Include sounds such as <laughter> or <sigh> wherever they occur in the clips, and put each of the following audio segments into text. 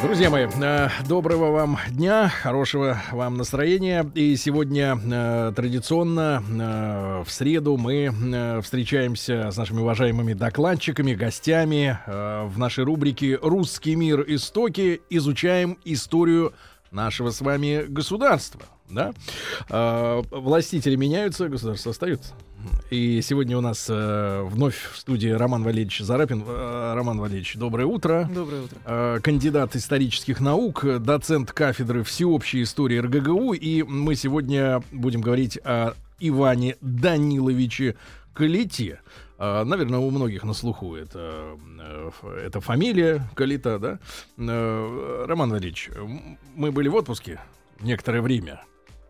Друзья мои, э, доброго вам дня, хорошего вам настроения. И сегодня э, традиционно э, в среду мы встречаемся с нашими уважаемыми докладчиками, гостями в нашей рубрике «Русский мир. Истоки». Изучаем историю нашего с вами государства. Да? Властители меняются, государство остается. И сегодня у нас э, вновь в студии Роман Валерьевич Зарапин. Э, Роман Валерьевич, доброе утро. Доброе утро. Э, кандидат исторических наук, доцент кафедры всеобщей истории РГГУ. И мы сегодня будем говорить о Иване Даниловиче Калите. Э, наверное, у многих на слуху это, э, это фамилия Калита, да? Э, Роман Валерьевич, мы были в отпуске некоторое время.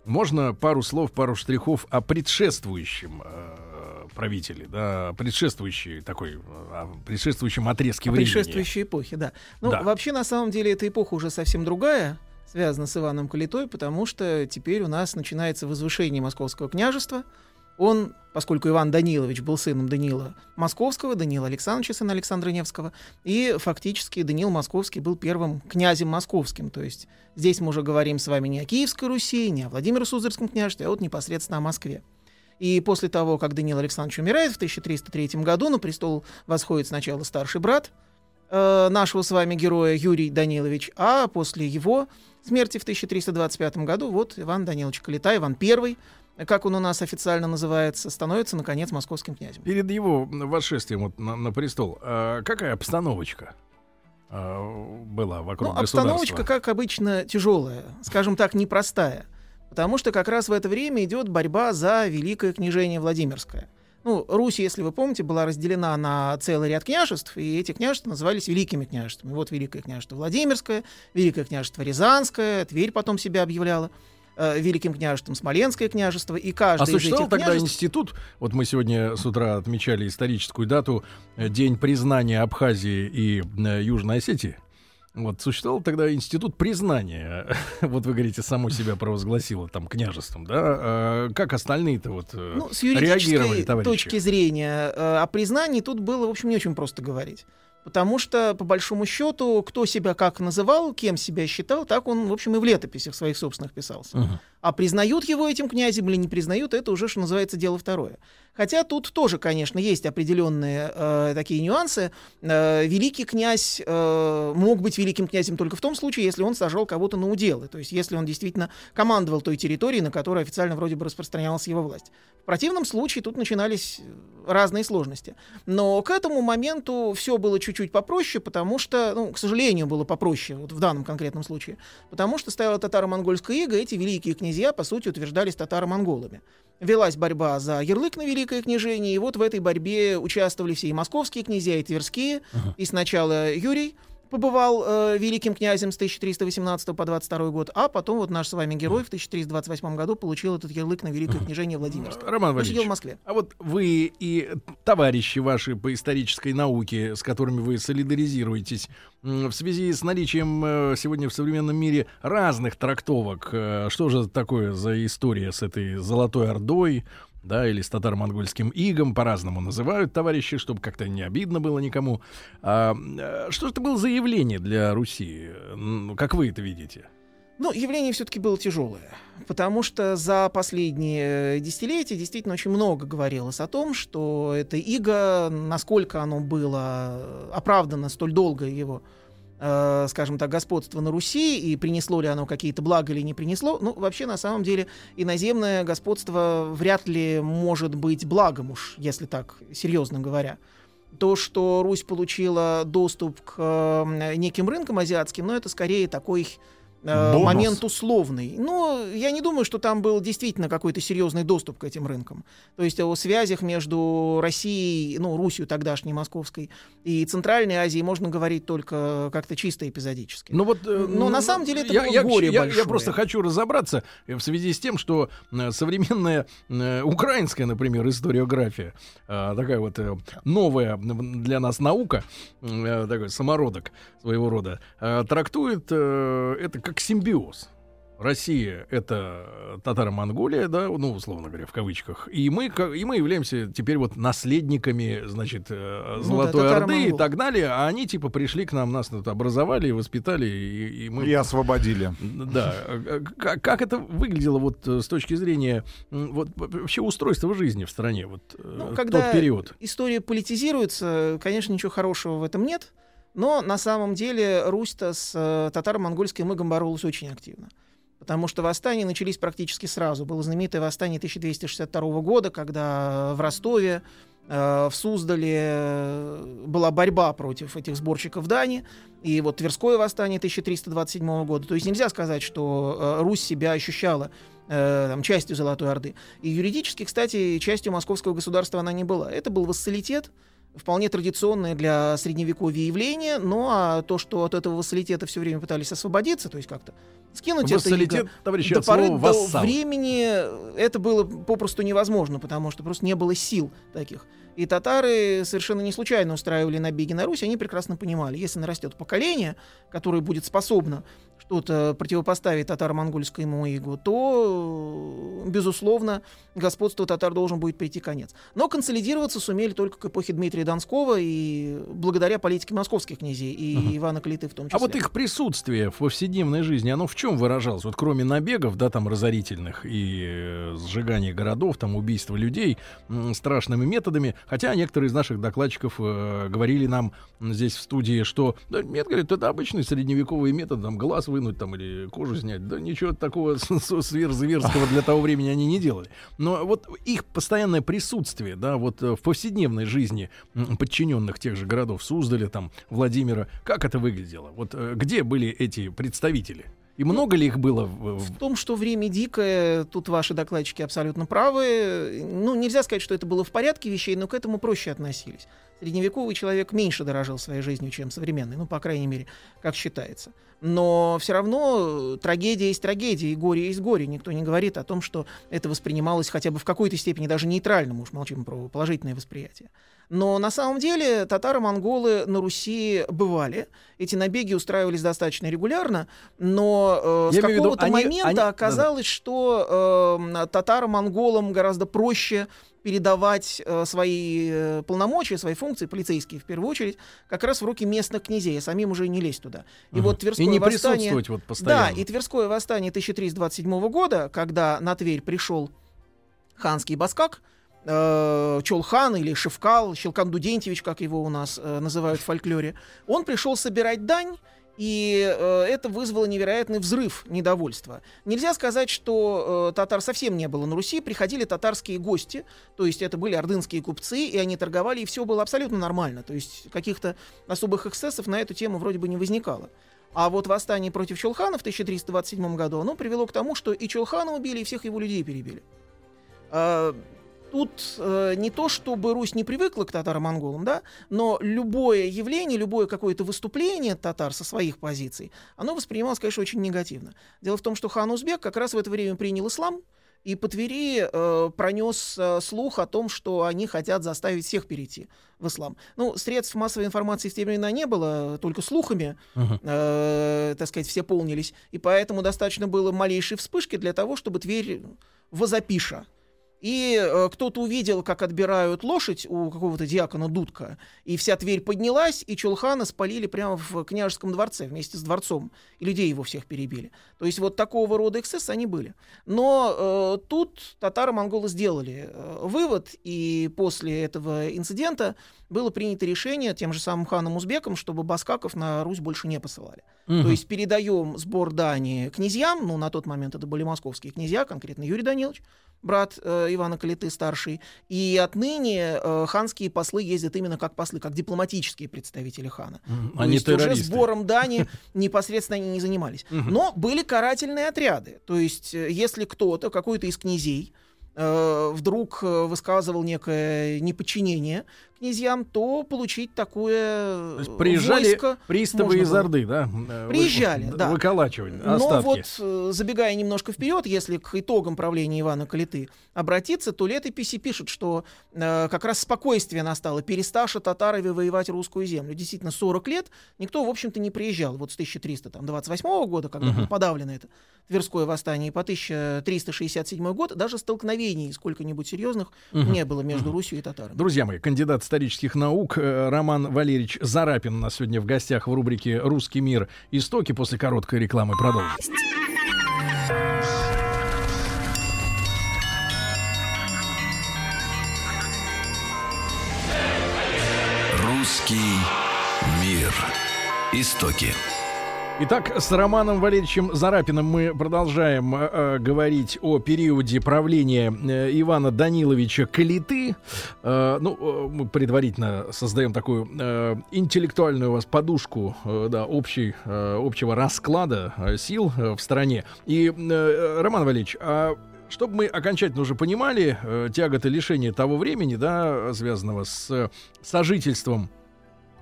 Можно пару слов, пару штрихов о предшествующем э, правителе, да, предшествующей такой, о предшествующем отрезке О времени. предшествующей эпохе, да. Ну, Да. вообще, на самом деле, эта эпоха уже совсем другая, связана с Иваном Калитой, потому что теперь у нас начинается возвышение Московского княжества. Он, поскольку Иван Данилович был сыном Данила Московского, Данила Александровича, сына Александра Невского, и фактически Данил Московский был первым князем московским. То есть здесь мы уже говорим с вами не о Киевской Руси, не о Владимире Суздальском княжестве, а вот непосредственно о Москве. И после того, как Даниил Александрович умирает в 1303 году, на престол восходит сначала старший брат э, нашего с вами героя Юрий Данилович, а после его смерти в 1325 году вот Иван Данилович Калита, Иван I, как он у нас официально называется, становится, наконец, московским князем. Перед его восшествием вот на, на престол, э, какая обстановочка э, была вокруг Ну, обстановочка, как обычно, тяжелая, скажем так, непростая. Потому что как раз в это время идет борьба за Великое княжение Владимирское. Ну, Русь, если вы помните, была разделена на целый ряд княжеств, и эти княжества назывались великими княжествами. Вот Великое княжество Владимирское, Великое княжество Рязанское, Тверь потом себя объявляла э, Великим княжеством Смоленское княжество, и каждое А из существовал этих тогда княжеств... институт, вот мы сегодня с утра отмечали историческую дату, э, День признания Абхазии и э, Южной Осетии. Вот существовал тогда институт признания. <laughs> Вот вы говорите, само себя провозгласило там княжеством, да? А как остальные-то вот э, Ну, с реагировали, юридической товарищи? точки зрения э, о признании тут было, в общем, не очень просто говорить. Потому что, по большому счету, кто себя как называл, кем себя считал, так он, в общем, и в летописях своих собственных писался. Мгм. А признают его этим князем или не признают, это уже, что называется, дело второе. Хотя тут тоже, конечно, есть определенные э, такие нюансы. Э, великий князь э, мог быть великим князем только в том случае, если он сажал кого-то на уделы. То есть, если он действительно командовал той территорией, на которой официально вроде бы распространялась его власть. В противном случае тут начинались разные сложности. Но к этому моменту все было чуть-чуть попроще, потому что, ну, к сожалению, было попроще вот в данном конкретном случае. Потому что стояла татаро-монгольская ига, эти великие князья, по сути, утверждались татаро-монголами. Велась борьба за ярлык на Великое княжение, и вот в этой борьбе участвовали все и московские князья, и тверские. И сначала Юрий побывал э, великим князем с 1318 по 22 год, а потом вот наш с вами герой в 1328 году получил этот ярлык на Великое княжение Владимирское. Роман Валерьевич, в Москве. а вот вы и товарищи ваши по исторической науке, с которыми вы солидаризируетесь, в связи с наличием э, сегодня в современном мире разных трактовок, э, что же такое за история с этой Золотой Ордой, да, или с татаро-монгольским игом, по-разному называют товарищи, чтобы как-то не обидно было никому. А, э, что это было за явление для Руси? Как вы это видите? Ну, явление все-таки было тяжелое, потому что за последние десятилетия действительно очень много говорилось о том, что это иго, насколько оно было оправдано столь долгое его, э, скажем так, господство на Руси, и принесло ли оно какие-то блага или не принесло. Ну, вообще, на самом деле, иноземное господство вряд ли может быть благом уж, если так серьезно говоря. То, что Русь получила доступ к э, неким рынкам азиатским, но это скорее такой Бонус. момент условный. Но я не думаю, что там был действительно какой-то серьезный доступ к этим рынкам. То есть о связях между Россией, ну, Русью тогдашней, московской, и Центральной Азией можно говорить только как-то чисто эпизодически. Ну вот, э, Но на самом деле это я, было я, горе я- я большое. просто хочу разобраться э, в связи с тем, что э, современная э, украинская, например, историография, э, такая вот э, новая для нас наука, э, такой самородок своего рода, э, трактует э, это как симбиоз. Россия — это татаро-монголия, да, ну, условно говоря, в кавычках. И мы, и мы являемся теперь вот наследниками, значит, э, Ну да, Золотой Орды и так далее. А они, типа, пришли к нам, нас тут образовали, воспитали, и, и мы... И освободили. Да. э, Как, как это выглядело вот э, с точки зрения вот вообще устройства жизни в стране вот э, Ну, в когда тот период? история политизируется, конечно, ничего хорошего в этом нет. Но на самом деле Русь-то с э, татаро-монгольским игом боролась очень активно. Потому что восстания начались практически сразу. Было знаменитое восстание 1262 года, когда в Ростове, э, в Суздале э, была борьба против этих сборщиков дани. И вот Тверское восстание 1327 года. То есть нельзя сказать, что э, Русь себя ощущала э, там, частью Золотой Орды. И юридически, кстати, частью московского государства она не была. Это был вассалитет, вполне традиционное для средневековья явление, но а то, что от этого вассалитета все время пытались освободиться, то есть как-то скинуть это Вассалитет, иго, товарищи, до поры до вассал. времени это было попросту невозможно, потому что просто не было сил таких. И татары совершенно не случайно устраивали набеги на Русь, они прекрасно понимали, если нарастет поколение, которое будет способно что-то противопоставить татаро-монгольскому игу, то, безусловно, господству татар должен будет прийти конец. Но консолидироваться сумели только к эпохе Дмитрия Донского и благодаря политике московских князей и Ивана Калиты в том числе. А вот их присутствие в повседневной жизни, оно в чем выражалось? Вот кроме набегов, да, там разорительных и э, сжигания городов, там убийства людей страшными методами, хотя некоторые из наших докладчиков э, говорили нам здесь в студии, что да, нет, говорит, это обычный средневековый метод, там глаз вынуть там или кожу снять, да ничего такого сверхзверского для того времени они не делали. Но вот их постоянное присутствие, да, вот э, в повседневной жизни подчиненных тех же городов Суздаля, там, Владимира, как это выглядело? Вот э, где были эти представители? И много ли их было? В том, что время дикое, тут ваши докладчики абсолютно правы. Ну, нельзя сказать, что это было в порядке вещей, но к этому проще относились. Средневековый человек меньше дорожил своей жизнью, чем современный, ну, по крайней мере, как считается. Но все равно э, трагедия есть трагедия, и горе есть горе. Никто не говорит о том, что это воспринималось хотя бы в какой-то степени даже нейтрально, мы уж молчим про положительное восприятие. Но на самом деле татаро-монголы на Руси бывали. Эти набеги устраивались достаточно регулярно, но э, Я с какого-то момента они- оказалось, что э, татаро-монголам гораздо проще передавать э, свои э, полномочия, свои функции, полицейские в первую очередь, как раз в руки местных князей, а самим уже не лезть туда. И Мгм. вот Тверское и не восстание... присутствовать вот Да, постоянно. и Тверское восстание 1327 года, когда на Тверь пришел ханский баскак, э, Чолхан или Шевкал, Щелкан Дудентьевич, как его у нас э, называют в фольклоре, он пришел собирать дань, и э, это вызвало невероятный взрыв недовольства. Нельзя сказать, что э, татар совсем не было на Руси, приходили татарские гости, то есть это были ордынские купцы, и они торговали, и все было абсолютно нормально, то есть каких-то особых эксцессов на эту тему вроде бы не возникало. А вот восстание против Чулхана в 1327 году, оно привело к тому, что и Чулхана убили, и всех его людей перебили. Тут э, не то, чтобы Русь не привыкла к татаро-монголам, да, но любое явление, любое какое-то выступление татар со своих позиций, оно воспринималось, конечно, очень негативно. Дело в том, что хан Узбек как раз в это время принял ислам, и по Твери э, пронес э, слух о том, что они хотят заставить всех перейти в ислам. Ну, средств массовой информации в те времена не было, только слухами, Мгм. э, так сказать, все полнились. И поэтому достаточно было малейшей вспышки для того, чтобы Тверь возопиша. И э, кто-то увидел, как отбирают лошадь у какого-то диакона Дудка, и вся Тверь поднялась, и Чулхана спалили прямо в княжеском дворце вместе с дворцом, и людей его всех перебили. То есть вот такого рода эксцессы они были. Но э, тут татаро-монголы сделали э, вывод, и после этого инцидента было принято решение тем же самым ханом Узбеком, чтобы баскаков на Русь больше не посылали. Мгм. То есть передаем сбор дани князьям, ну на тот момент это были московские князья, конкретно Юрий Данилович, брат э, Ивана Калиты старший, и отныне э, ханские послы ездят именно как послы, как дипломатические представители хана. То Они есть уже террористы. сбором дани непосредственно они не занимались. Мгм. Но были карательные отряды. То есть, э, если кто-то, какой-то из князей, э, вдруг высказывал некое неподчинение князьям, то получить такое То есть приезжали войско приставы можно из было. Орды, да? э, вы- Приезжали, да. Выколачивали Но остатки. вот, э, забегая немножко вперед, если к итогам правления Ивана Калиты обратиться, то летописи пишут, что э, как раз спокойствие настало, пересташи татарами воевать русскую землю. Действительно, 40 лет никто, в общем-то, не приезжал. Вот с 1328 года, когда Мгм. подавлено это Тверское восстание, и по 1367 год даже столкновений сколько-нибудь серьезных Мгм. не было между Русью и татарами. Друзья мои, кандидат исторических наук э, Роман Валерьевич Зарапин у нас сегодня в гостях в рубрике «Русский мир. Истоки». После короткой рекламы продолжим. Русский мир. Истоки. Итак, с Романом Валерьевичем Зарапиным мы продолжаем э, э, говорить о периоде правления э, Ивана Даниловича Калиты. Э, ну, э, мы предварительно создаем такую э, интеллектуальную у вас подушку э, да, общей, э, общего расклада э, сил э, в стране. И, э, Роман Валерьевич, а чтобы мы окончательно уже понимали э, тяготы лишения того времени, да, связанного с э, сожительством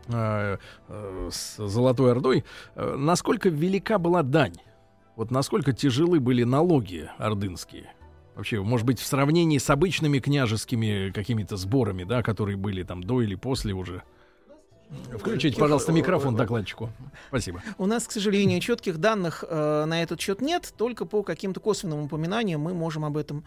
э, э, с Золотой Ордой, э, насколько велика была дань? Вот насколько тяжелы были налоги ордынские? Вообще, может быть, в сравнении с обычными княжескими какими-то сборами, да, которые были там до или после уже. Включите, пожалуйста, микрофон докладчику. Спасибо. У нас, к сожалению, четких данных э, на этот счет нет, только по каким-то косвенным упоминаниям мы можем об этом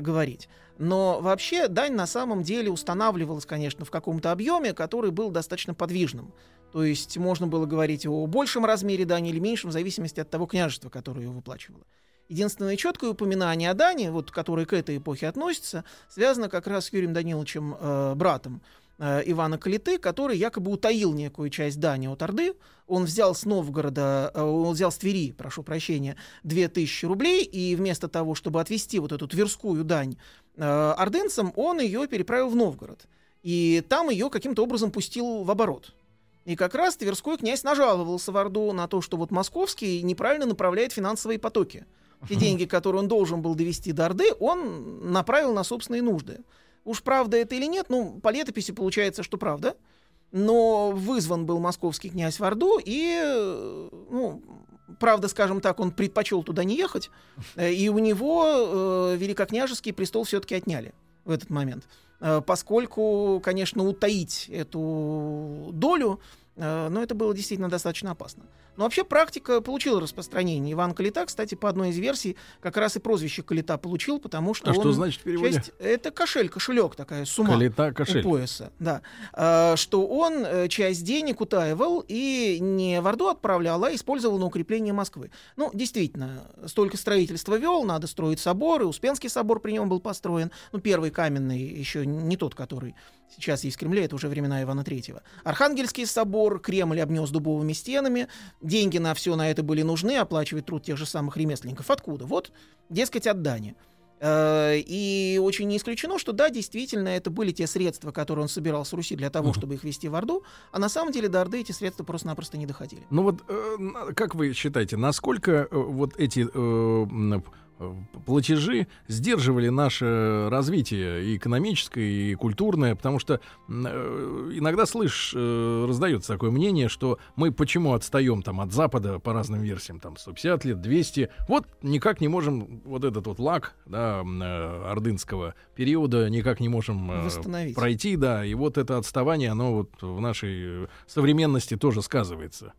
говорить. Но вообще дань на самом деле устанавливалась, конечно, в каком-то объеме, который был достаточно подвижным. То есть можно было говорить о большем размере дани или меньшем, в зависимости от того княжества, которое ее выплачивало. Единственное четкое упоминание о Дане, вот, которое к этой эпохе относится, связано как раз с Юрием Даниловичем, э, братом э, Ивана Калиты, который якобы утаил некую часть дани от Орды. Он взял с Новгорода, э, он взял с Твери, прошу прощения, 2000 рублей, и вместо того, чтобы отвести вот эту тверскую дань э, ордынцам, он ее переправил в Новгород. И там ее каким-то образом пустил в оборот. И как раз Тверской князь нажаловался в Орду на то, что вот московский неправильно направляет финансовые потоки. Те деньги, которые он должен был довести до Орды, он направил на собственные нужды. Уж правда это или нет, ну, по летописи получается, что правда. Но вызван был московский князь в Орду, и, ну, правда, скажем так, он предпочел туда не ехать, э, и у него э, великокняжеский престол все-таки отняли в этот момент. Э, Поскольку, конечно, утаить эту долю, э, но это было действительно достаточно опасно. Но вообще практика получила распространение. Иван Калита, кстати, по одной из версий, как раз и прозвище Калита получил, потому что А он что значит в переводе? часть- это кошель, кошелек такая сумма Калита у кошель. пояса, да, А, что он э, часть денег утаивал и не в Орду отправлял, а использовал на укрепление Москвы. Ну, действительно, столько строительства вел, надо строить соборы, Успенский собор при нем был построен, ну, первый каменный, еще не тот, который сейчас есть в Кремле, это уже времена Ивана Третьего. Архангельский собор, Кремль обнес дубовыми стенами, деньги на все на это были нужны, оплачивать труд тех же самых ремесленников. Откуда? Вот, дескать, от дани. Э, И очень не исключено, что да, действительно, это были те средства, которые он собирал с Руси для того, чтобы их вести в Орду, а на самом деле до Орды эти средства просто-напросто не доходили. Ну вот, э, как вы считаете, насколько э, вот эти платежи сдерживали наше развитие и экономическое, и культурное? Потому что э, иногда слышь, э, раздается такое мнение, что мы почему отстаем там от Запада по разным версиям, там 150 лет, 200, вот никак не можем вот этот вот лак, да, э, ордынского периода никак не можем пройти, да, и вот это отставание, оно вот в нашей современности тоже сказывается.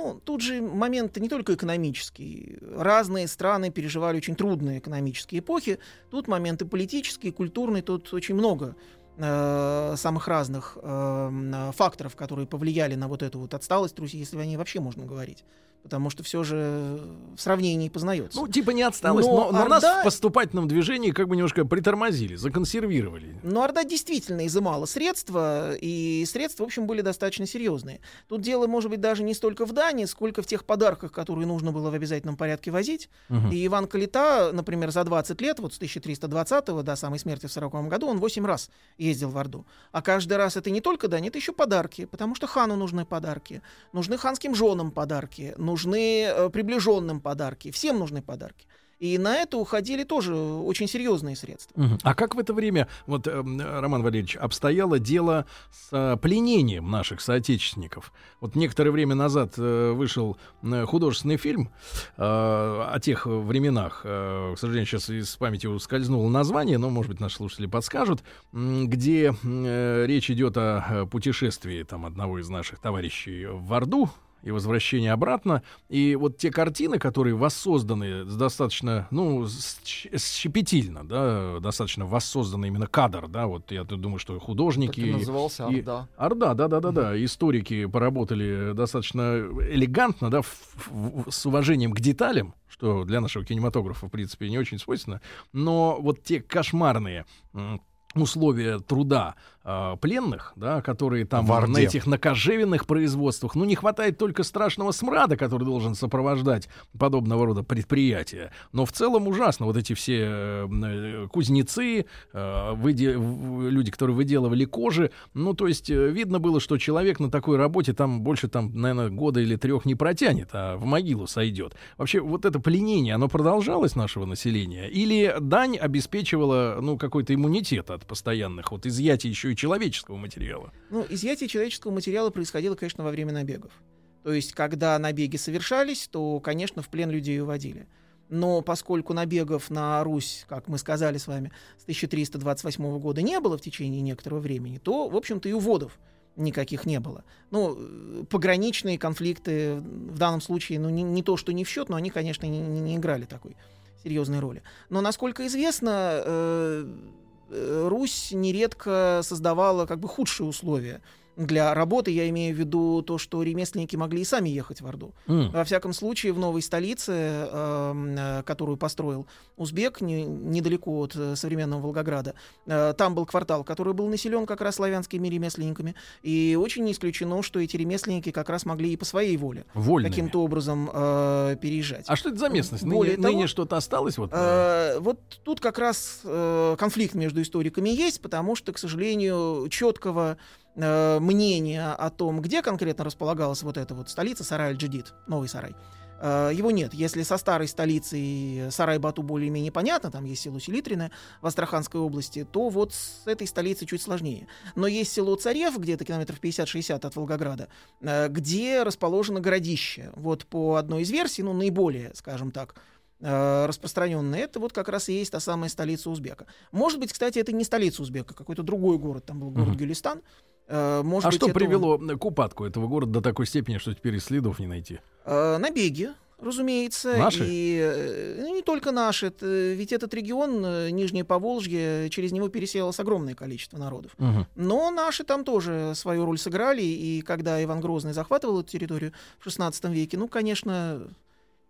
Ну, тут же момент не только экономический. Разные страны переживали очень трудные экономические эпохи. Тут моменты политические, культурные, тут очень много э, самых разных э, факторов, которые повлияли на вот эту вот отсталость Руси, если о ней вообще можно говорить потому что все же в сравнении познается. Ну, типа не отсталось, но, но, но Орда... нас в поступательном движении как бы немножко притормозили, законсервировали. Но Орда действительно изымала средства, и средства, в общем, были достаточно серьезные. Тут дело, может быть, даже не столько в Дании, сколько в тех подарках, которые нужно было в обязательном порядке возить. Угу. И Иван Калита, например, за 20 лет, вот с 1320 до самой смерти в 40 году, он 8 раз ездил в Орду. А каждый раз это не только Дань, это еще подарки, потому что хану нужны подарки, нужны ханским женам подарки, нужны э, приближенным подарки, всем нужны подарки. И на это уходили тоже очень серьезные средства. Угу. А как в это время, вот, э, Роман Валерьевич, обстояло дело с э, пленением наших соотечественников? Вот некоторое время назад э, вышел э, художественный фильм э, о тех временах. Э, к сожалению, сейчас из памяти ускользнуло название, но, может быть, наши слушатели подскажут, где э, речь идет о путешествии там, одного из наших товарищей в Орду, и возвращение обратно. И вот те картины, которые воссозданы достаточно, ну, щепетильно, да, достаточно воссозданный именно кадр, да, вот я думаю, что художники... Так и назывался и, Орда. Орда, да-да-да-да. Историки поработали достаточно элегантно, да, в, в, с уважением к деталям, что для нашего кинематографа, в принципе, не очень свойственно. Но вот те кошмарные условия труда э, пленных, да, которые там на этих накожевенных производствах, ну, не хватает только страшного смрада, который должен сопровождать подобного рода предприятия. Но в целом ужасно. Вот эти все э, кузнецы, э, выде... люди, которые выделывали кожи, ну, то есть э, видно было, что человек на такой работе там больше, там, наверное, года или трех не протянет, а в могилу сойдет. Вообще, вот это пленение, оно продолжалось нашего населения? Или дань обеспечивала, ну, какой-то иммунитет от постоянных вот изъятий еще и человеческого материала? Ну, изъятие человеческого материала происходило, конечно, во время набегов. То есть, когда набеги совершались, то, конечно, в плен людей уводили. Но поскольку набегов на Русь, как мы сказали с вами, с 1328 года не было в течение некоторого времени, то, в общем-то, и уводов никаких не было. Ну, пограничные конфликты в данном случае, ну, не, не то, что не в счет, но они, конечно, не, не играли такой серьезной роли. Но, насколько известно, э, Русь нередко создавала как бы худшие условия для работы я имею в виду то, что ремесленники могли и сами ехать в Орду. Mm. Во всяком случае, в новой столице, эм, э, которую построил Узбек, не, недалеко от э, современного Волгограда, э, там был квартал, который был населен как раз славянскими ремесленниками. И очень не исключено, что эти ремесленники как раз могли и по своей воле Вольными. каким-то образом э, переезжать. А что это за местность? Более ныне, того, ныне что-то осталось? Вот, э, вот тут как раз э, конфликт между историками есть, потому что, к сожалению, четкого э, мнения о том, где конкретно располагалась вот эта вот столица Сарай-Аль-Джадид, новый Сарай. Э, его нет. Если со старой столицей Сарай-Бату более-менее понятно, там есть село Селитрина в Астраханской области, то вот с этой столицей чуть сложнее. Но есть село Царев, где-то километров 50-60 от Волгограда, э, где расположено городище. Вот по одной из версий, ну, наиболее, скажем так, э, распространенная, это вот как раз и есть та самая столица Узбека. Может быть, кстати, это не столица Узбека, какой-то другой город, там был город uh-huh. Гюлистан, может а быть, что это... привело к упадку этого города до такой степени, что теперь и следов не найти? Э, набеги, разумеется. Наши? И э, не только наши. Ведь этот регион, Нижнее Поволжье, через него переселилось огромное количество народов. Угу. Но наши там тоже свою роль сыграли. И когда Иван Грозный захватывал эту территорию в XVI веке, ну, конечно,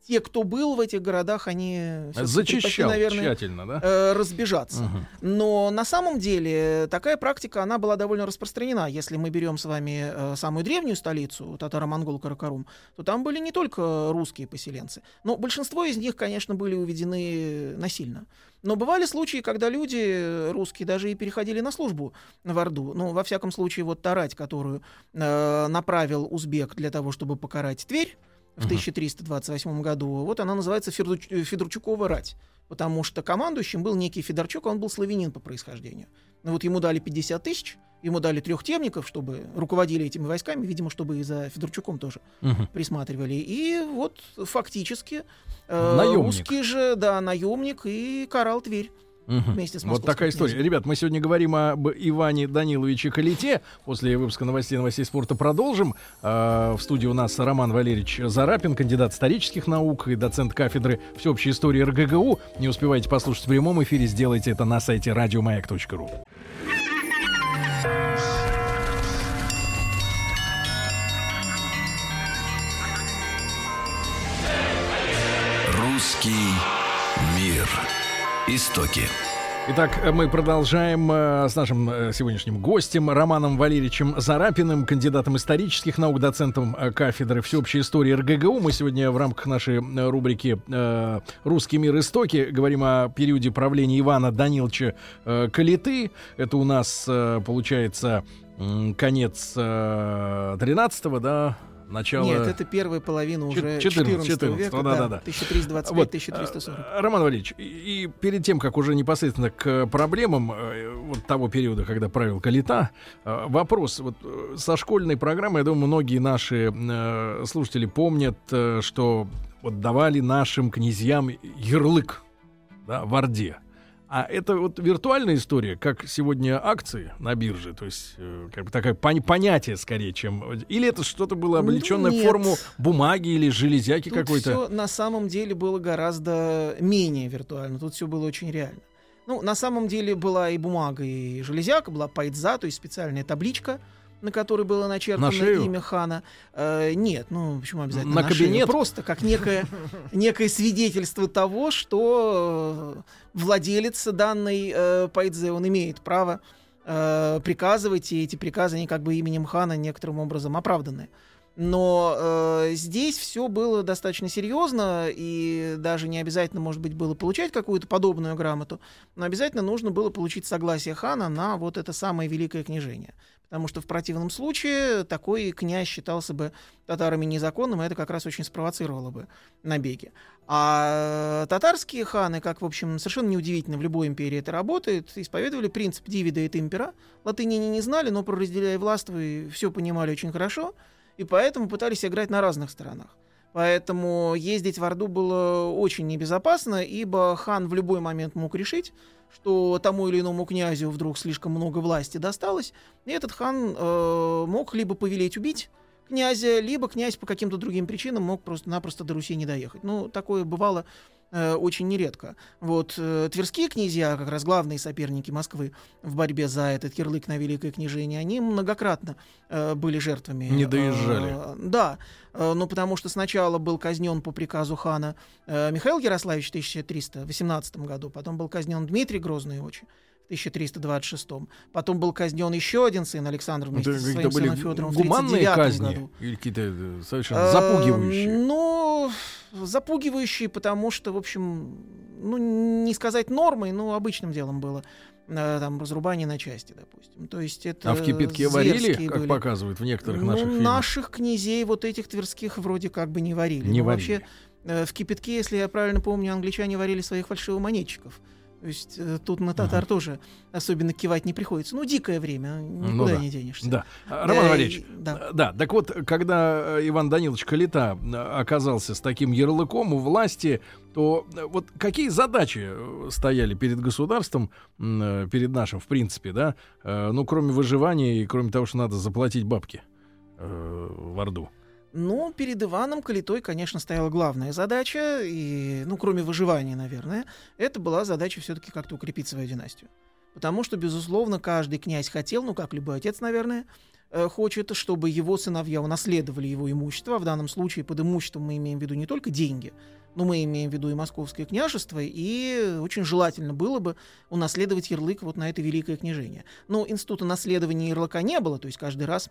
те, кто был в этих городах, они зачищал наверное, тщательно, да? Э, разбежаться. Угу. Но на самом деле такая практика, она была довольно распространена. Если мы берем с вами э, самую древнюю столицу, татаро-монгол Каракарум, то там были не только русские поселенцы, но большинство из них, конечно, были уведены насильно. Но бывали случаи, когда люди русские даже и переходили на службу в Орду. Ну, во всяком случае, вот Тарать, которую э, направил узбек для того, чтобы покарать Тверь, в 1328 году. Вот она называется Федорч... Федорчукова рать, потому что командующим был некий Федорчук, а он был славянин по происхождению. Ну вот ему дали 50 тысяч, ему дали трех темников, чтобы руководили этими войсками, видимо, чтобы и за Федорчуком тоже угу. присматривали. И вот фактически э, русский же, да, наемник и карал Тверь. Угу. Вместе с вот такая история. Ребят, мы сегодня говорим об Иване Даниловиче Калите. После выпуска новостей новостей спорта продолжим. А, в студии у нас Роман Валерьевич Зарапин, кандидат исторических наук и доцент кафедры всеобщей истории РГГУ. Не успевайте послушать в прямом эфире, сделайте это на сайте радиомаяк.ру. Русский Истоки. Итак, мы продолжаем э, с нашим э, сегодняшним гостем Романом Валерьевичем Зарапиным, кандидатом исторических наук, доцентом э, кафедры всеобщей истории РГГУ. Мы сегодня в рамках нашей рубрики «Русский мир. Истоки» говорим о периоде правления Ивана Даниловича Калиты. Это у нас, получается, конец э, 13 да, начало... Нет, это первая половина уже 14, 14 века, да, да, да. 1325-1340. э, Роман Валерьевич, и, перед тем, как уже непосредственно к проблемам э, вот того периода, когда правил Калита, э, вопрос. Вот со школьной программы, я думаю, многие наши слушатели помнят, что вот давали нашим князьям ярлык да, в Орде. А это вот виртуальная история, как сегодня акции на бирже, то есть э, как бы такое пон- понятие скорее, чем... Или это что-то было Ну, облеченное в нет. форму бумаги или железяки Тут какой-то? все на самом деле было гораздо менее виртуально. Тут все было очень реально. Ну, на самом деле была и бумага, и железяка, была пайдза, то есть специальная табличка, на которой было начертано На шею? имя хана. Э, нет, ну почему обязательно На на, шею? кабинет? Просто как некое, <laughs> некое свидетельство того, что э, владелец данной э, пайдзе, он имеет право э, приказывать, и эти приказы, они как бы именем хана некоторым образом оправданы. Но э, здесь все было достаточно серьезно, и даже не обязательно, может быть, было получать какую-то подобную грамоту, но обязательно нужно было получить согласие хана на вот это самое великое княжение. Потому что в противном случае такой князь считался бы татарами незаконным, и это как раз очень спровоцировало бы набеги. А татарские ханы, как, в общем, совершенно неудивительно, в любой империи это работает, исповедовали принцип дивида et impera. Латыни они не знали, но про разделяя властву все понимали очень хорошо, и поэтому пытались играть на разных сторонах. Поэтому ездить в Орду было очень небезопасно, ибо хан в любой момент мог решить, что тому или иному князю вдруг слишком много власти досталось, и этот хан э, мог либо повелеть убить князя, либо князь по каким-то другим причинам мог просто-напросто до Руси не доехать. Ну, такое бывало э, очень нередко. Вот э, тверские князья, как раз главные соперники Москвы в борьбе за этот ярлык на Великое княжение, они многократно э, были жертвами. Не доезжали. Э, да, э, ну потому что сначала был казнен по приказу хана э, Михаил Ярославич в 1318 году, потом был казнен Дмитрий Грозный очень 1326 потом был казнен еще один сын Александр вместе Это со своим были сыном Федором в гуманные 39 казни году. или какие-то э, совершенно Э, запугивающие? Ну, запугивающие, потому что, в общем, ну, не сказать нормой, но обычным делом было. Э, Там разрубание на части, допустим. То есть это А в кипятке варили, зверские как были. показывают в некоторых Ну, наших фильмах? наших князей вот этих тверских вроде как бы не варили. Не Но варили. Вообще э, в кипятке, если я правильно помню, англичане варили своих фальшивомонетчиков. То есть э, тут на татар тоже особенно кивать не приходится. Ну, дикое время, никуда Ну да. не денешься. Да. Роман Э, Валерьевич, и- да. э, да, так вот, когда э, Иван Данилович Калита оказался с таким ярлыком у власти, то вот какие задачи стояли перед государством, перед нашим, в принципе, да, ну, кроме выживания и кроме того, что надо заплатить бабки в Орду? Ну, перед Иваном Калитой, конечно, стояла главная задача, и, ну, кроме выживания, наверное, это была задача все-таки как-то укрепить свою династию. Потому что, безусловно, каждый князь хотел, ну, как любой отец, наверное, э, хочет, чтобы его сыновья унаследовали его имущество. А В данном случае под имуществом мы имеем в виду не только деньги, но мы имеем в виду и московское княжество, и очень желательно было бы унаследовать ярлык вот на это великое княжение. Но института наследования ярлыка не было, то есть каждый раз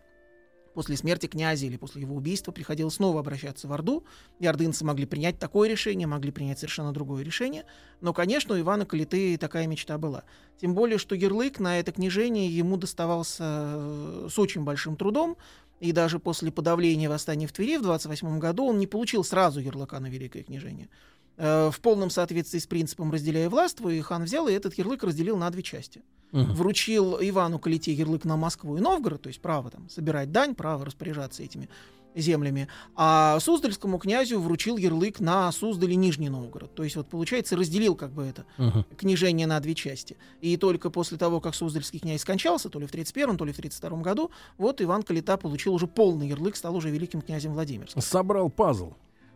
после смерти князя или после его убийства приходилось снова обращаться в Орду, и ордынцы могли принять такое решение, могли принять совершенно другое решение. Но, конечно, у Ивана Калиты такая мечта была. Тем более, что ярлык на это княжение ему доставался э, с очень большим трудом, и даже после подавления восстания в Твери в 28 году он не получил сразу ярлыка на Великое княжение. Э, В полном соответствии с принципом «разделяя властву», и хан взял и этот ярлык разделил на две части Мгм. вручил Ивану Калите ярлык на Москву и Новгород, то есть право там собирать дань, право распоряжаться этими землями, а Суздальскому князю вручил ярлык на Суздаль и Нижний Новгород. То есть вот получается разделил как бы это Мгм. княжение на две части. И только после того, как Суздальский князь скончался, то ли в 31 то ли в 32 году, вот Иван Калита получил уже полный ярлык, стал уже великим князем Владимирским. Собрал пазл.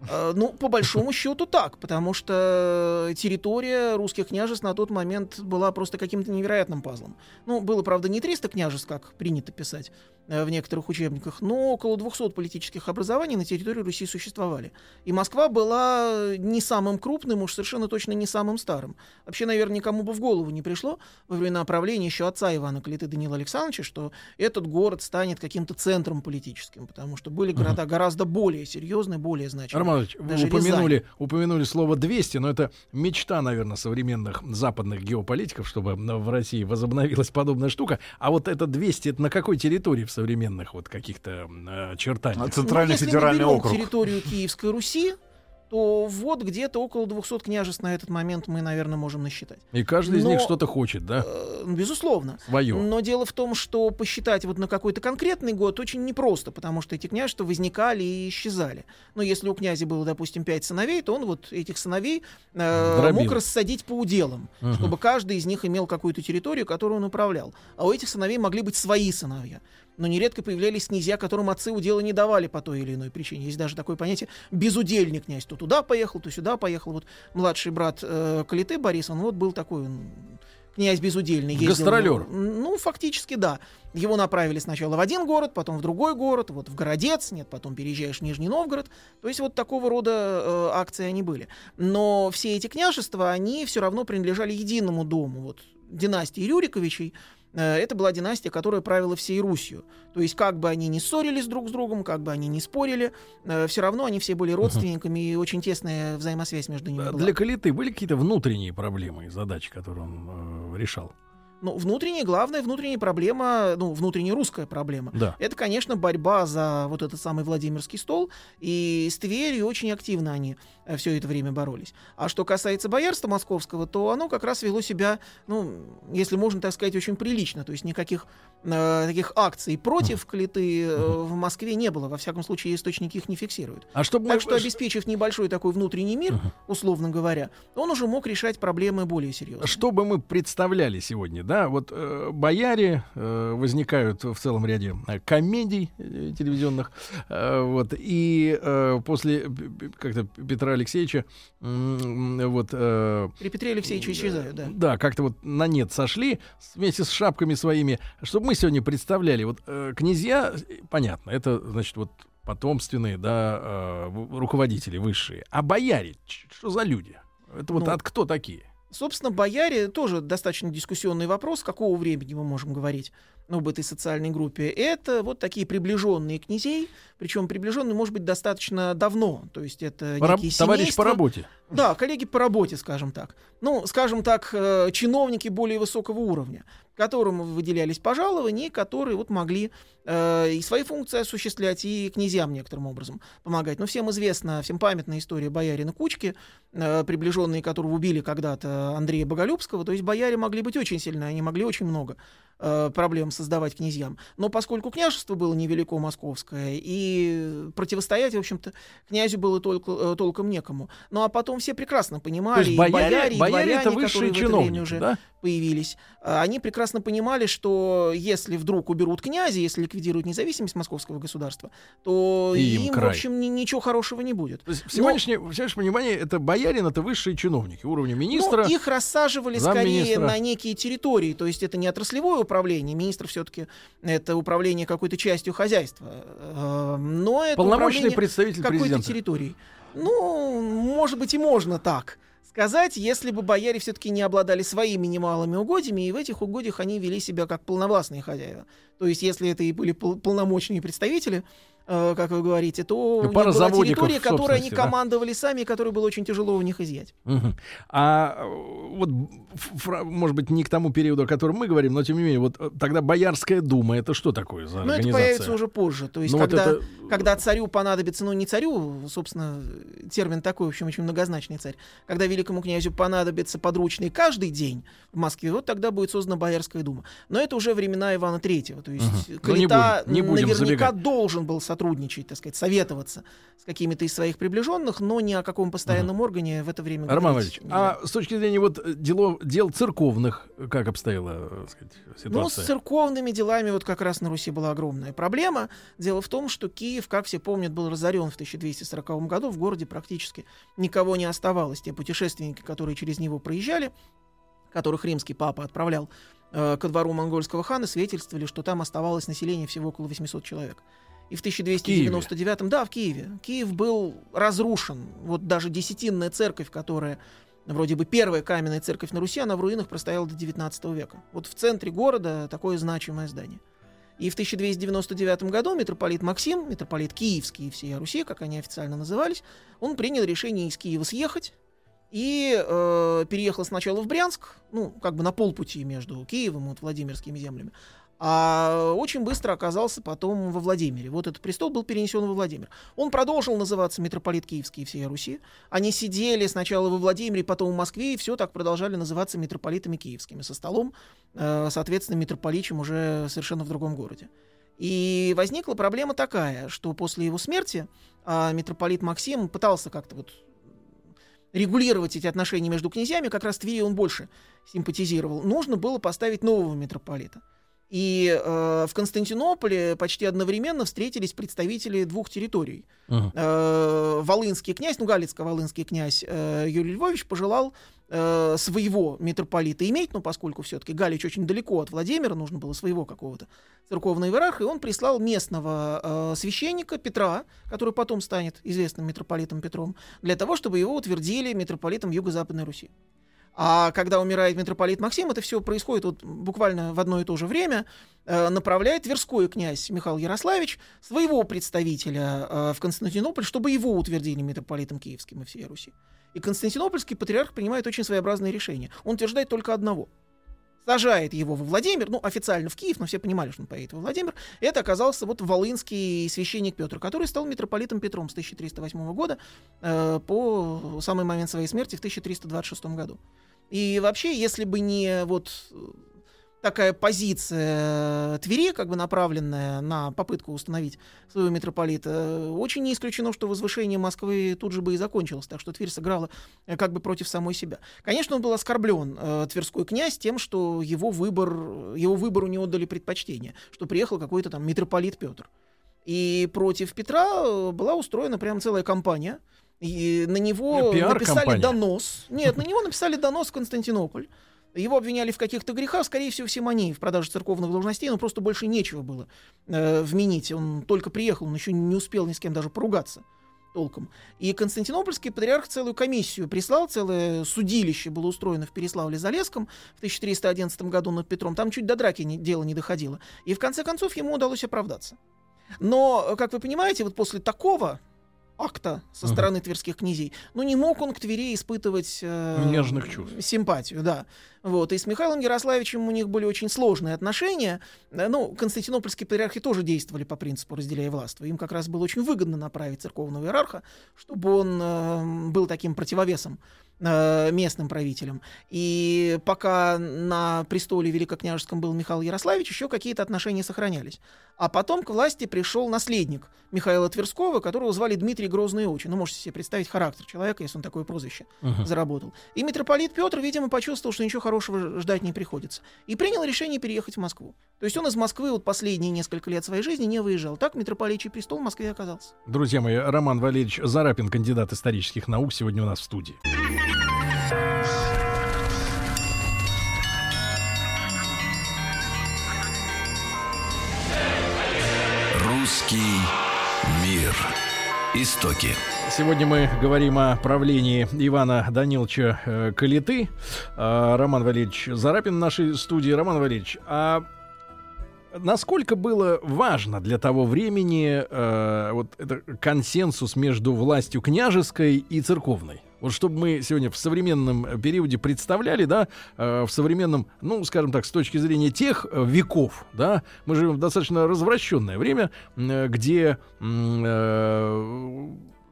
Э, ну, по большому <laughs> счету так, потому что территория русских княжеств на тот момент была просто каким-то невероятным пазлом. Ну, было, правда, не 300 княжеств, как принято писать э, в некоторых учебниках, но около 200 политических образований на территории Руси существовали. И Москва была не самым крупным, уж совершенно точно не самым старым. Вообще, наверное, никому бы в голову не пришло во времена правления еще отца Ивана Калиты Данила Александровича, что этот город станет каким-то центром политическим, потому что были города гораздо более серьезные, более значимые. Романович, вы упомянули, упомянули слово 200, но это мечта, наверное, современных западных геополитиков, чтобы в России возобновилась подобная штука. А вот это 200, это на какой территории в современных вот каких-то э, чертаниях? Центральный ну, федеральный округ. территорию Киевской Руси, то вот где-то около 200 княжеств на этот момент мы, наверное, можем насчитать. И каждый из них что-то хочет, да? Э, безусловно. Свое. Но дело в том, что посчитать вот на какой-то конкретный год очень непросто, потому что эти княжества возникали и исчезали. Но если у князя было, допустим, пять сыновей, то он вот этих сыновей э, мог рассадить по уделам, угу. чтобы каждый из них имел какую-то территорию, которую он управлял. А у этих сыновей могли быть свои сыновья но нередко появлялись князья, которым отцы удела не давали по той или иной причине. Есть даже такое понятие безудельный князь. То туда поехал, то сюда поехал. Вот младший брат э, Калиты Борис, он вот был такой он, князь безудельный. Ездил, Гастролер. Ну, фактически, да. Его направили сначала в один город, потом в другой город, вот в Городец, нет, потом переезжаешь в Нижний Новгород. То есть вот такого рода э, акции они были. Но все эти княжества, они все равно принадлежали единому дому, вот династии Рюриковичей, это была династия, которая правила всей Русью. То есть, как бы они не ссорились друг с другом, как бы они не спорили, э, все равно они все были родственниками, uh-huh. и очень тесная взаимосвязь между ними была. Для Калиты были какие-то внутренние проблемы и задачи, которые он э, решал? Ну, внутренняя, главная внутренняя проблема, ну, внутренняя русская проблема, да. это, конечно, борьба за вот этот самый Владимирский стол, и с Тверью очень активно они э, все это время боролись. А что касается боярства московского, то оно как раз вело себя, ну, если можно так сказать, очень прилично, то есть никаких э, таких акций против Калиты э, в Москве не было, во всяком случае источники их не фиксируют. А чтобы так мы... что, обеспечив небольшой такой внутренний мир, условно говоря, он уже мог решать проблемы более серьезные. Что бы мы представляли сегодня, да, вот э, бояре э, возникают в целом ряде э, комедий э, телевизионных, э, вот, и э, после как-то Петра Алексеевича, э, вот... Э, При Петре Алексеевиче исчезают, да. Да, как-то вот на нет сошли вместе с шапками своими, чтобы мы сегодня представляли, вот э, князья, понятно, это, значит, вот потомственные, да, э, руководители высшие, а бояре, что за люди? Это вот ну, от кто такие? Собственно, бояре тоже достаточно дискуссионный вопрос, какого времени мы можем говорить об этой социальной группе. Это вот такие приближенные князей, причем приближенные, может быть, достаточно давно. То есть это по некие Товарищ по работе. Да, коллеги по работе, скажем так. Ну, скажем так, э, чиновники более высокого уровня, которым выделялись пожалования, которые вот могли э, и свои функции осуществлять, и князьям некоторым образом помогать. Но всем известна, всем памятная история боярина Кучки, э, приближенные которого убили когда-то Андрея Боголюбского. То есть бояре могли быть очень сильны, они могли очень много э, проблем создавать князьям. Но поскольку княжество было невелико московское, и противостоять, в общем-то, князю было только, э, толком некому. Ну а потом все прекрасно понимали, То есть бояре, бояре, и бояре дворяне, это которые в это время уже да? появились, а, они прекрасно понимали, что если вдруг уберут князя, если ликвидируют независимость московского государства, то и им, им в общем, ни, ничего хорошего не будет. То есть, в сегодняшнем, Но... в сегодняшнем понимании это боярин, это высшие чиновники уровня министра. Ну, их рассаживали скорее на некие территории, то есть это не отраслевое управление, министр все-таки это управление какой-то частью хозяйства, э, но это Полномочный представитель какой-то территории. Ну, может быть, и можно так сказать, если бы бояре все-таки не обладали своими немалыми угодьями, и в этих угодьях они вели себя как полновластные хозяева. То есть, если это и были полномочные представители, Э, как вы говорите, то ну, них была территория, которой они командовали сами, и которую было очень тяжело у них изъять. Угу. А э, вот, может быть, не к тому периоду, о котором мы говорим, но тем не менее, вот э, тогда Боярская дума, это что такое за Ну, это появится уже позже. То есть, ну, когда, вот это... когда царю понадобится, ну, не царю, собственно, термин такой, в общем, очень многозначный царь, когда великому князю понадобится подручный каждый день в Москве, вот тогда будет создана Боярская дума. Но это уже времена Ивана Третьего. То есть, угу. Калита ну, не будем, не будем наверняка забегать. должен был сотрудничать, так сказать, советоваться с какими-то из своих приближенных, но ни о каком постоянном угу. органе в это время Роман Валерьевич, а с точки зрения вот дело, дел церковных, как обстояла сказать, ситуация? Ну, с церковными делами вот как раз на Руси была огромная проблема. Дело в том, что Киев, как все помнят, был разорен в 1240 году. В городе практически никого не оставалось. Те путешественники, которые через него проезжали, которых римский папа отправлял э, ко двору монгольского хана, свидетельствовали, что там оставалось население всего около 800 человек. И в 1299 да, в Киеве. Киев был разрушен. Вот даже десятинная церковь, которая вроде бы первая каменная церковь на Руси, она в руинах простояла до 19 века. Вот в центре города такое значимое здание. И в 1299 году митрополит Максим, митрополит Киевский и всей Руси, как они официально назывались, он принял решение из Киева съехать и э, переехал сначала в Брянск, ну, как бы на полпути между Киевом и Владимирскими землями, а очень быстро оказался потом во Владимире. Вот этот престол был перенесен во Владимир. Он продолжил называться митрополит Киевский и всей Руси. Они сидели сначала во Владимире, потом в Москве, и все так продолжали называться митрополитами киевскими, со столом, э, соответственно, митрополичем уже совершенно в другом городе. И возникла проблема такая, что после его смерти а, митрополит Максим пытался как-то вот регулировать эти отношения между князьями, как раз Твери он больше симпатизировал. Нужно было поставить нового митрополита. И э, в Константинополе почти одновременно встретились представители двух территорий. Uh-huh. Э, Волынский князь, ну, Галицко-Волынский князь э, Юрий Львович пожелал э, своего митрополита иметь, но поскольку все-таки Галич очень далеко от Владимира, нужно было своего какого-то церковного иерарха, и он прислал местного э, священника Петра, который потом станет известным митрополитом Петром, для того, чтобы его утвердили митрополитом Юго-Западной Руси. А когда умирает митрополит Максим, это все происходит вот буквально в одно и то же время. Э, направляет Тверской князь Михаил Ярославич своего представителя э, в Константинополь, чтобы его утвердили митрополитом Киевским и всей Руси. И Константинопольский патриарх принимает очень своеобразное решение. Он утверждает только одного – сажает его во Владимир, ну, официально в Киев, но все понимали, что он поедет во Владимир. Это оказался вот волынский священник Петр, который стал митрополитом Петром с 1308 года э, по самый момент своей смерти в 1326 году. И вообще, если бы не вот такая позиция Твери, как бы направленная на попытку установить своего митрополита, очень не исключено, что возвышение Москвы тут же бы и закончилось, так что Тверь сыграла э, как бы против самой себя. Конечно, он был оскорблен, э, Тверской князь, тем, что его, выбор, его выбору не отдали предпочтение, что приехал какой-то там митрополит Петр. И против Петра э, была устроена прям целая кампания, и на него написали донос. Нет, на него написали донос в Константинополь. Его обвиняли в каких-то грехах, скорее всего, симонии в продаже церковных должностей, но просто больше нечего было э, вменить. Он только приехал, он еще не успел ни с кем даже поругаться толком. И Константинопольский патриарх целую комиссию прислал, целое судилище было устроено в Переславле-Залесском в 1311 году над Петром. Там чуть до драки не, дело не доходило. И в конце концов ему удалось оправдаться. Но, как вы понимаете, вот после такого акта со стороны uh-huh. тверских князей. Но не мог он к Твери испытывать э, нежных чувств. Симпатию, да. Вот. И с Михаилом Ярославичем у них были очень сложные отношения. Э, ну, константинопольские патриархи тоже действовали по принципу разделяя властво. Им как раз было очень выгодно направить церковного иерарха, чтобы он э, был таким противовесом Э, местным правителем. И пока на престоле великокняжеском был Михаил Ярославич, еще какие-то отношения сохранялись. А потом к власти пришел наследник Михаила Тверского, которого звали Дмитрий Грозный Очи. Ну, можете себе представить характер человека, если он такое прозвище uh-huh. заработал. И митрополит Петр, видимо, почувствовал, что ничего хорошего ждать не приходится. И принял решение переехать в Москву. То есть он из Москвы вот последние несколько лет своей жизни не выезжал. Так митрополичий престол в Москве оказался. Друзья мои, Роман Валерьевич Зарапин, кандидат исторических наук, сегодня у нас в студии. Русский мир. Истоки. Сегодня мы говорим о правлении Ивана Даниловича э, Калиты. Э, Роман Валерьевич Зарапин в нашей студии. Роман Валерьевич, а насколько было важно для того времени э, вот это консенсус между властью княжеской и церковной? Вот чтобы мы сегодня в современном периоде представляли, да, э, в современном, ну, скажем так, с точки зрения тех э, веков, да, мы живем в достаточно развращенное время, э, где... Э,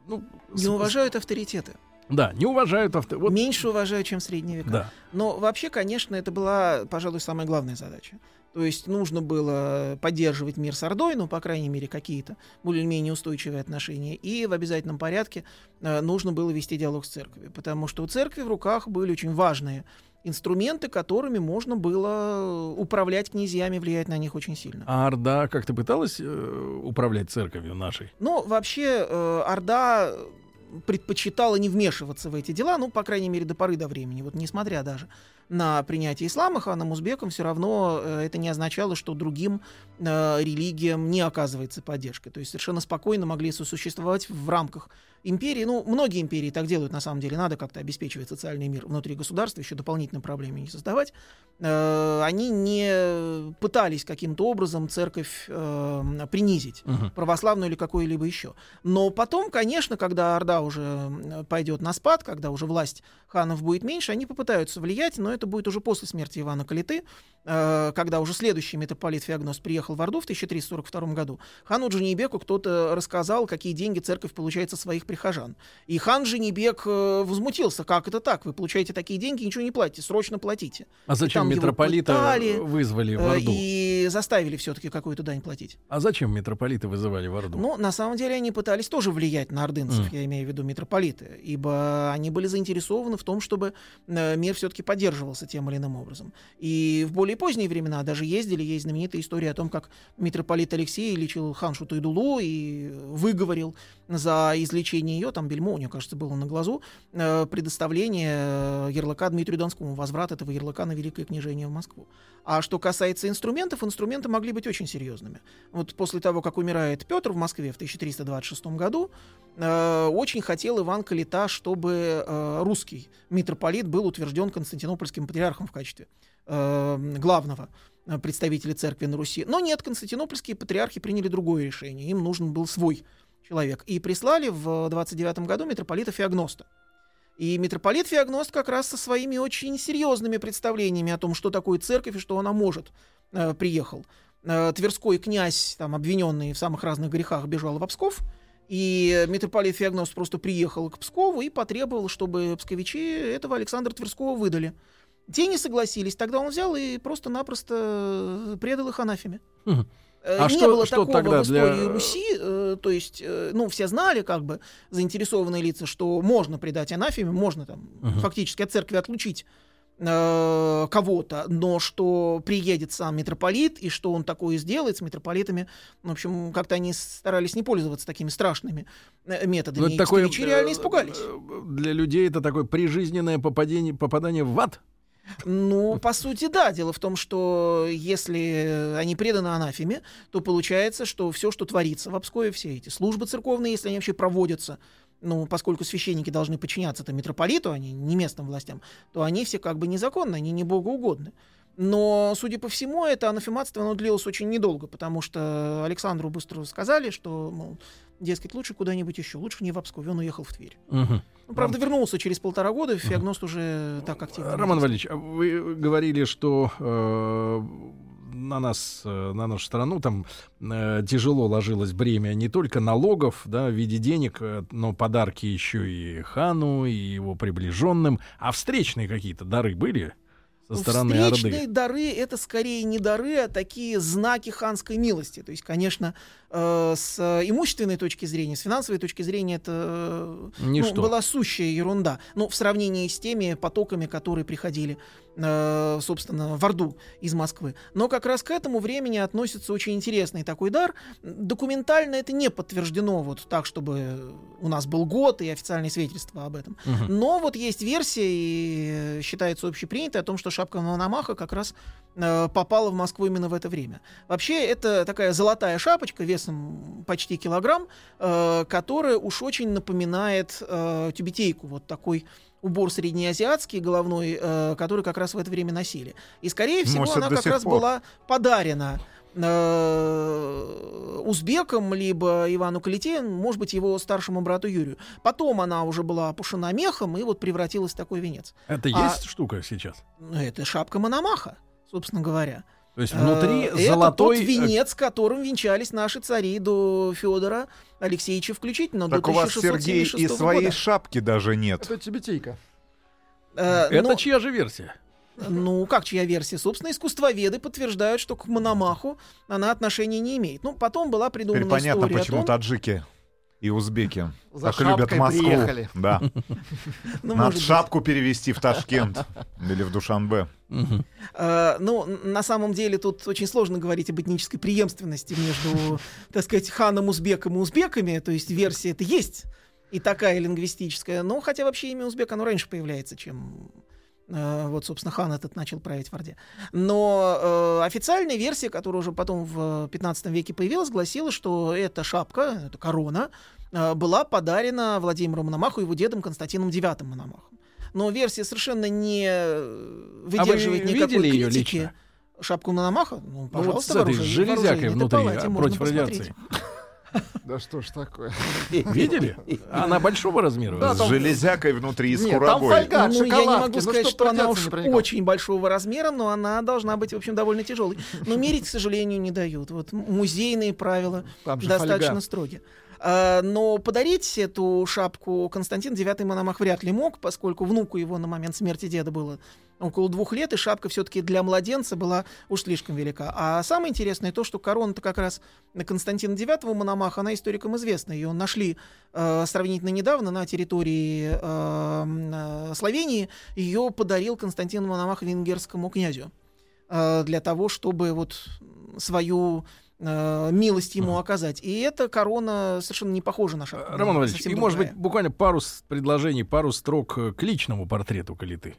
ну, не уважают авторитеты. Да, не уважают авто... Вот... Меньше уважают, чем в средние века. Да. Но вообще, конечно, это была, пожалуй, самая главная задача. То есть нужно было поддерживать мир с Ордой, ну, по крайней мере, какие-то более-менее устойчивые отношения. И в обязательном порядке э, нужно было вести диалог с церковью. Потому что у церкви в руках были очень важные инструменты, которыми можно было управлять князьями, влиять на них очень сильно. А Орда как-то пыталась э, управлять церковью нашей? Ну, вообще, э, Орда предпочитала не вмешиваться в эти дела, ну, по крайней мере, до поры до времени. Вот несмотря даже на принятие ислама ханом узбеком, все равно э, это не означало, что другим э, религиям не оказывается поддержка. То есть совершенно спокойно могли сосуществовать в рамках империи, ну, многие империи так делают, на самом деле, надо как-то обеспечивать социальный мир внутри государства, еще дополнительные проблемы не создавать. Э, они не пытались каким-то образом церковь принизить, угу. православную или какую-либо еще. Но потом, конечно, когда Орда уже пойдет на спад, когда уже власть ханов будет меньше, они попытаются влиять, но это будет уже после смерти Ивана Калиты, э, когда уже следующий митрополит Феогност приехал в Орду в 1342 году. Хану Джанибеку кто-то рассказал, какие деньги церковь получает со своих прихожан. И хан Женебек э, возмутился, как это так, вы получаете такие деньги, ничего не платите, срочно платите. А зачем митрополита пытали, вызвали в э, Орду? И заставили все-таки какую-то дань платить. А зачем митрополиты вызывали в Орду? Ну, на самом деле они пытались тоже влиять на ордынцев, mm. я имею в виду митрополиты, ибо они были заинтересованы в том, чтобы э, мир все-таки поддерживался тем или иным образом. И в более поздние времена даже ездили, есть знаменитая история о том, как митрополит Алексей лечил ханшу Туйдулу и выговорил за излечение ее, там бельмо у нее, кажется, было на глазу, э, предоставление э, ярлыка Дмитрию Донскому, возврат этого ярлыка на Великое княжение в Москву. А что касается инструментов, инструменты могли быть очень серьезными. Вот после того, как умирает Петр в Москве в 1326 году, э, очень хотел Иван Калита, чтобы русский митрополит был утвержден Константинопольским патриархом в качестве э, главного представителя церкви на Руси. Но нет, константинопольские патриархи приняли другое решение. Им нужен был свой человек. И прислали в 29 году митрополита Феогноста. И митрополит Феогност как раз со своими очень серьезными представлениями о том, что такое церковь и что она может, э, приехал. Э, Тверской князь, там, обвиненный в самых разных грехах, бежал в Псков, и митрополит Феогност просто приехал к Пскову и потребовал, чтобы псковичи этого Александра Тверского выдали. Те не согласились, тогда он взял и просто-напросто предал их анафеме. Угу. Э, а не что, было что такого тогда в истории для... Руси, э, то есть, э, ну, все знали, как бы, заинтересованные лица, что можно предать анафеме, можно там угу. фактически от церкви отлучить э, кого-то, но что приедет сам митрополит, и что он такое сделает с митрополитами, в общем, как-то они старались не пользоваться такими страшными э, методами. Ну, это такое, реально испугались. Для людей это такое прижизненное попадение, попадание в ад? Ну, по сути, да. Дело в том, что если они преданы анафеме, то получается, что все, что творится в Обскове, все эти службы церковные, если они вообще проводятся, ну, поскольку священники должны подчиняться то митрополиту, а не, не местным властям, то они все как бы незаконны, они не богоугодны. Но, судя по всему, это анафематство оно длилось очень недолго, потому что Александру быстро сказали, что, мол, дескать, лучше куда-нибудь еще, лучше не в Обскове, он уехал в Тверь. Угу. Ну, правда, вернулся через полтора года, Феогност уже так активно. Роман Валерьевич, а вы говорили, что э, на нас, э, на нашу страну там э, тяжело ложилось бремя не только налогов, да, в виде денег, э, но подарки еще и хану, и его приближенным, а встречные какие-то дары были? Со стороны Встречные Орды. дары это скорее не дары, а такие знаки ханской милости. То есть, конечно, э, с имущественной точки зрения, с финансовой точки зрения это э, ну, была сущая ерунда. Но в сравнении с теми потоками, которые приходили Э, собственно, в Орду из Москвы. Но как раз к этому времени относится очень интересный такой дар. Документально это не подтверждено вот так, чтобы у нас был год и официальные свидетельства об этом. Угу. Но вот есть версия, и считается общепринятой, о том, что шапка Мономаха как раз э, попала в Москву именно в это время. Вообще, это такая золотая шапочка весом почти килограмм, э, которая уж очень напоминает э, тюбетейку, вот такой убор среднеазиатский головной, э, который как раз в это время носили. И, скорее всего, Может, она как раз пор. была подарена э, узбекам, либо Ивану Калите, может быть, его старшему брату Юрию. Потом она уже была опушена мехом и вот превратилась в такой венец. Это а, есть штука сейчас? Это шапка Мономаха, собственно говоря. То есть внутри Э, золотой... Это тот венец, которым венчались наши цари до Федора Алексеевича включительно, Так до у вас, Сергей, и 1676 своей года. шапки даже нет. Это тибетейка. Э, Это но- чья же версия? Ну, как чья версия? Собственно, искусствоведы подтверждают, что к Мономаху она отношения не имеет. Ну, потом была придумана Теперь понятно, история почему о том... таджики и узбеки За так любят Москву. приехали. <laughs> Да. <laughs> Ну, Надо может быть. шапку перевести в Ташкент или в Душанбе. Э, ну, на самом деле тут очень сложно говорить об этнической преемственности между, так сказать, ханом узбеком и узбеками. То есть версия это есть и такая лингвистическая. Но хотя вообще имя узбек, оно раньше появляется, чем вот, собственно, хан этот начал править в Орде. Но э, официальная версия, которая уже потом в 15 веке появилась, гласила, что эта шапка, эта корона, э, была подарена Владимиру Мономаху его дедом Константином IX Мономахом. Но версия совершенно не э, выдерживает А вы никакой видели критики. лично? Шапку Мономаха? Ну, Ну, вот пожалуйста, с этой железякой внутри палате, а, против посмотреть. Да что ж такое? <laughs> Видели? Она большого размера. Да, С там- железякой внутри и с Нет, там курагой. фольга. от ну, я не могу Ну, сказать, что она уж очень большого размера, но она должна быть, в общем, довольно тяжелой. Но мерить, к сожалению, не дают. Вот музейные правила Там достаточно фольга. строгие. А, но подарить эту шапку Константин IX Мономах вряд ли мог, поскольку внуку его на момент смерти деда было около двух лет, и шапка все-таки для младенца была уж слишком велика. А самое интересное то, что корона-то как раз на Константина IX Мономаха, она историкам известна. Ее нашли э, сравнительно недавно на территории э, м, э, Словении. Ее подарил Константин Мономах венгерскому князю э, для того, чтобы вот свою э, милость ему оказать. И эта корона совершенно не похожа на шапку. Роман Валерьевич, и может быть другая. буквально пару предложений, пару строк э, к личному портрету Калиты.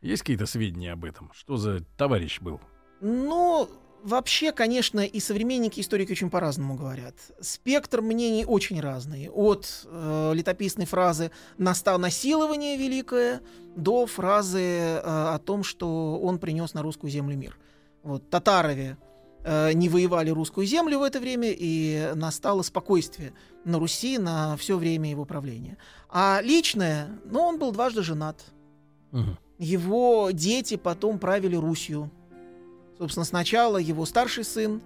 Есть какие-то сведения об этом? Что за товарищ был? Ну, вообще, конечно, и современники, и историки очень по-разному говорят. Спектр мнений очень разный. От э, летописной фразы «настал насилование великое» до фразы э, о том, что он принес на русскую землю мир. Вот татарове э, не воевали русскую землю в это время, и настало спокойствие на Руси на все время его правления. А личное, ну, он был дважды женат. Мгм. Его дети потом правили Русью. Собственно, сначала его старший сын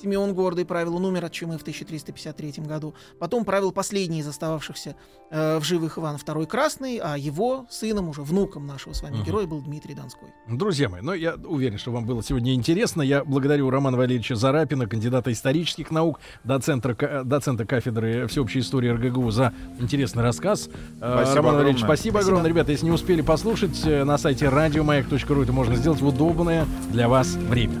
Симеон Гордый правил, он умер от чумы в 1353 году. Потом правил последний из остававшихся э, в живых Иван II Красный, а его сыном, уже внуком нашего с вами Мгм. героя, был Дмитрий Донской. Друзья мои, ну я уверен, что вам было сегодня интересно. Я благодарю Романа Валерьевича Зарапина, кандидата исторических наук, доцента, доцента кафедры всеобщей истории РГГУ за интересный рассказ. Э, Спасибо Роман Валерьевич, спасибо, Спасибо. огромное. Ребята, если не успели послушать, э, на сайте радиомаяк.ру это можно сделать в удобное для вас время.